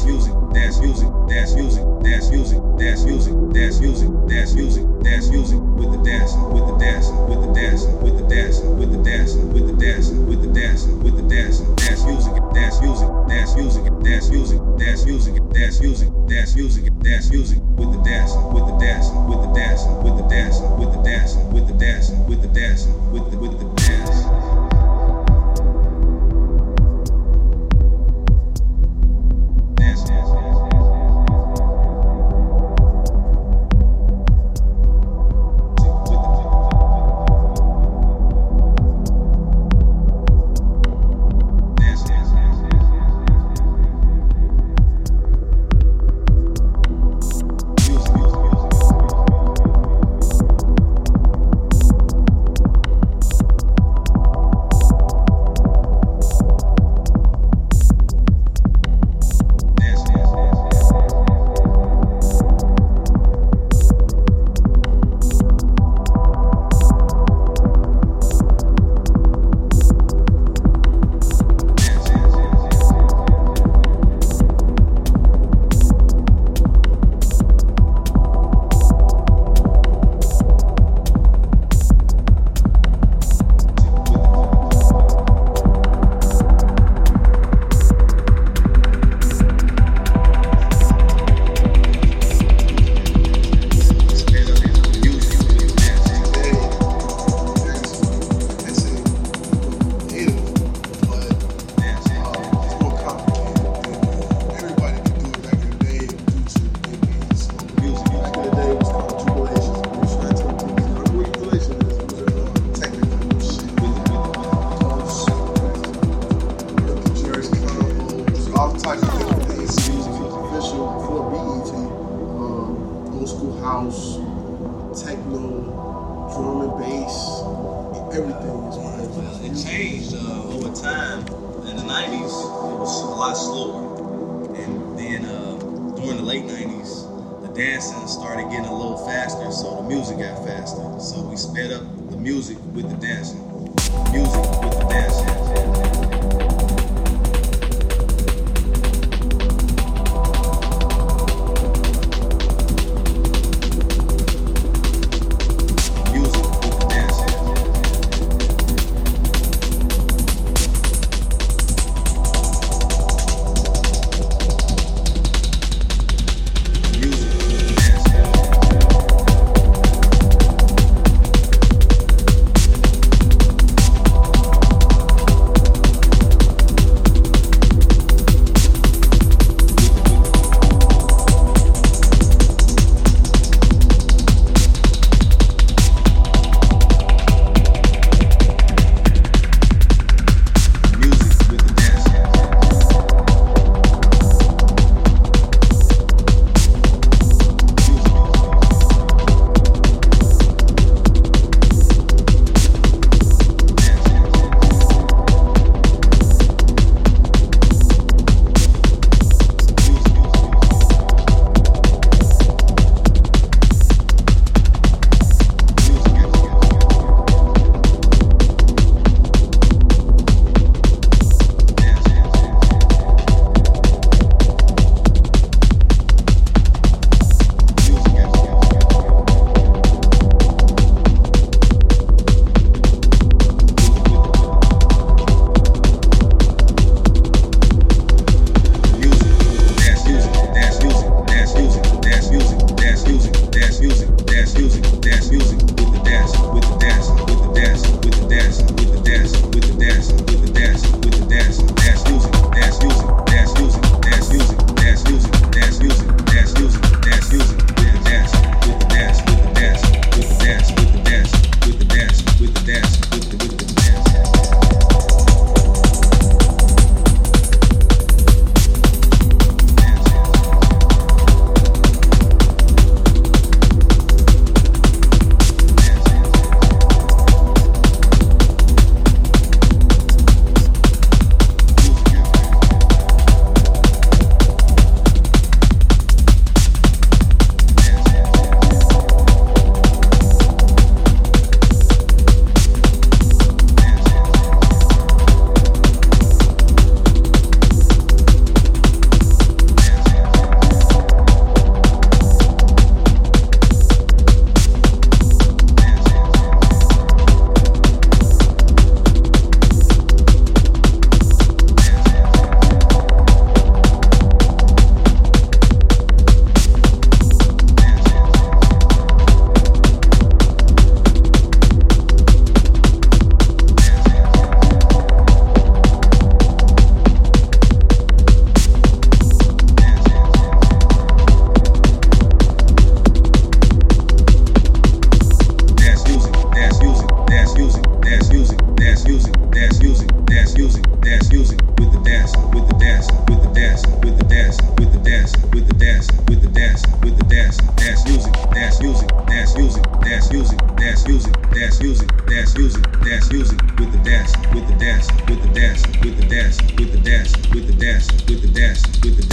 dance music, dance music, dance music, dance music, dance music, dance music, dance music, dance music, with the dancing, with the dancing, with the dancing, with the dancing, with the dancing, with the dancing, with the dancing, with the dancing, dance music, dance music, dance music, dance music, dance music, dance music, dance music, dance music, with the dancing, with the dancing, with the dancing, with the dancing, with the dancing, with the dancing, with the dancing. techno, drum and bass, everything was it. It changed uh, over time. In the 90s, it was a lot slower. And then uh, during the late 90s, the dancing started getting a little faster, so the music got faster. So we sped up the music with the dancing. Music with the dancing. Music, dash music, dash music, dash music, with the dash, with the dash, with the dash, with the dash, with the dash, with the dash, with the dash, with the dash, with the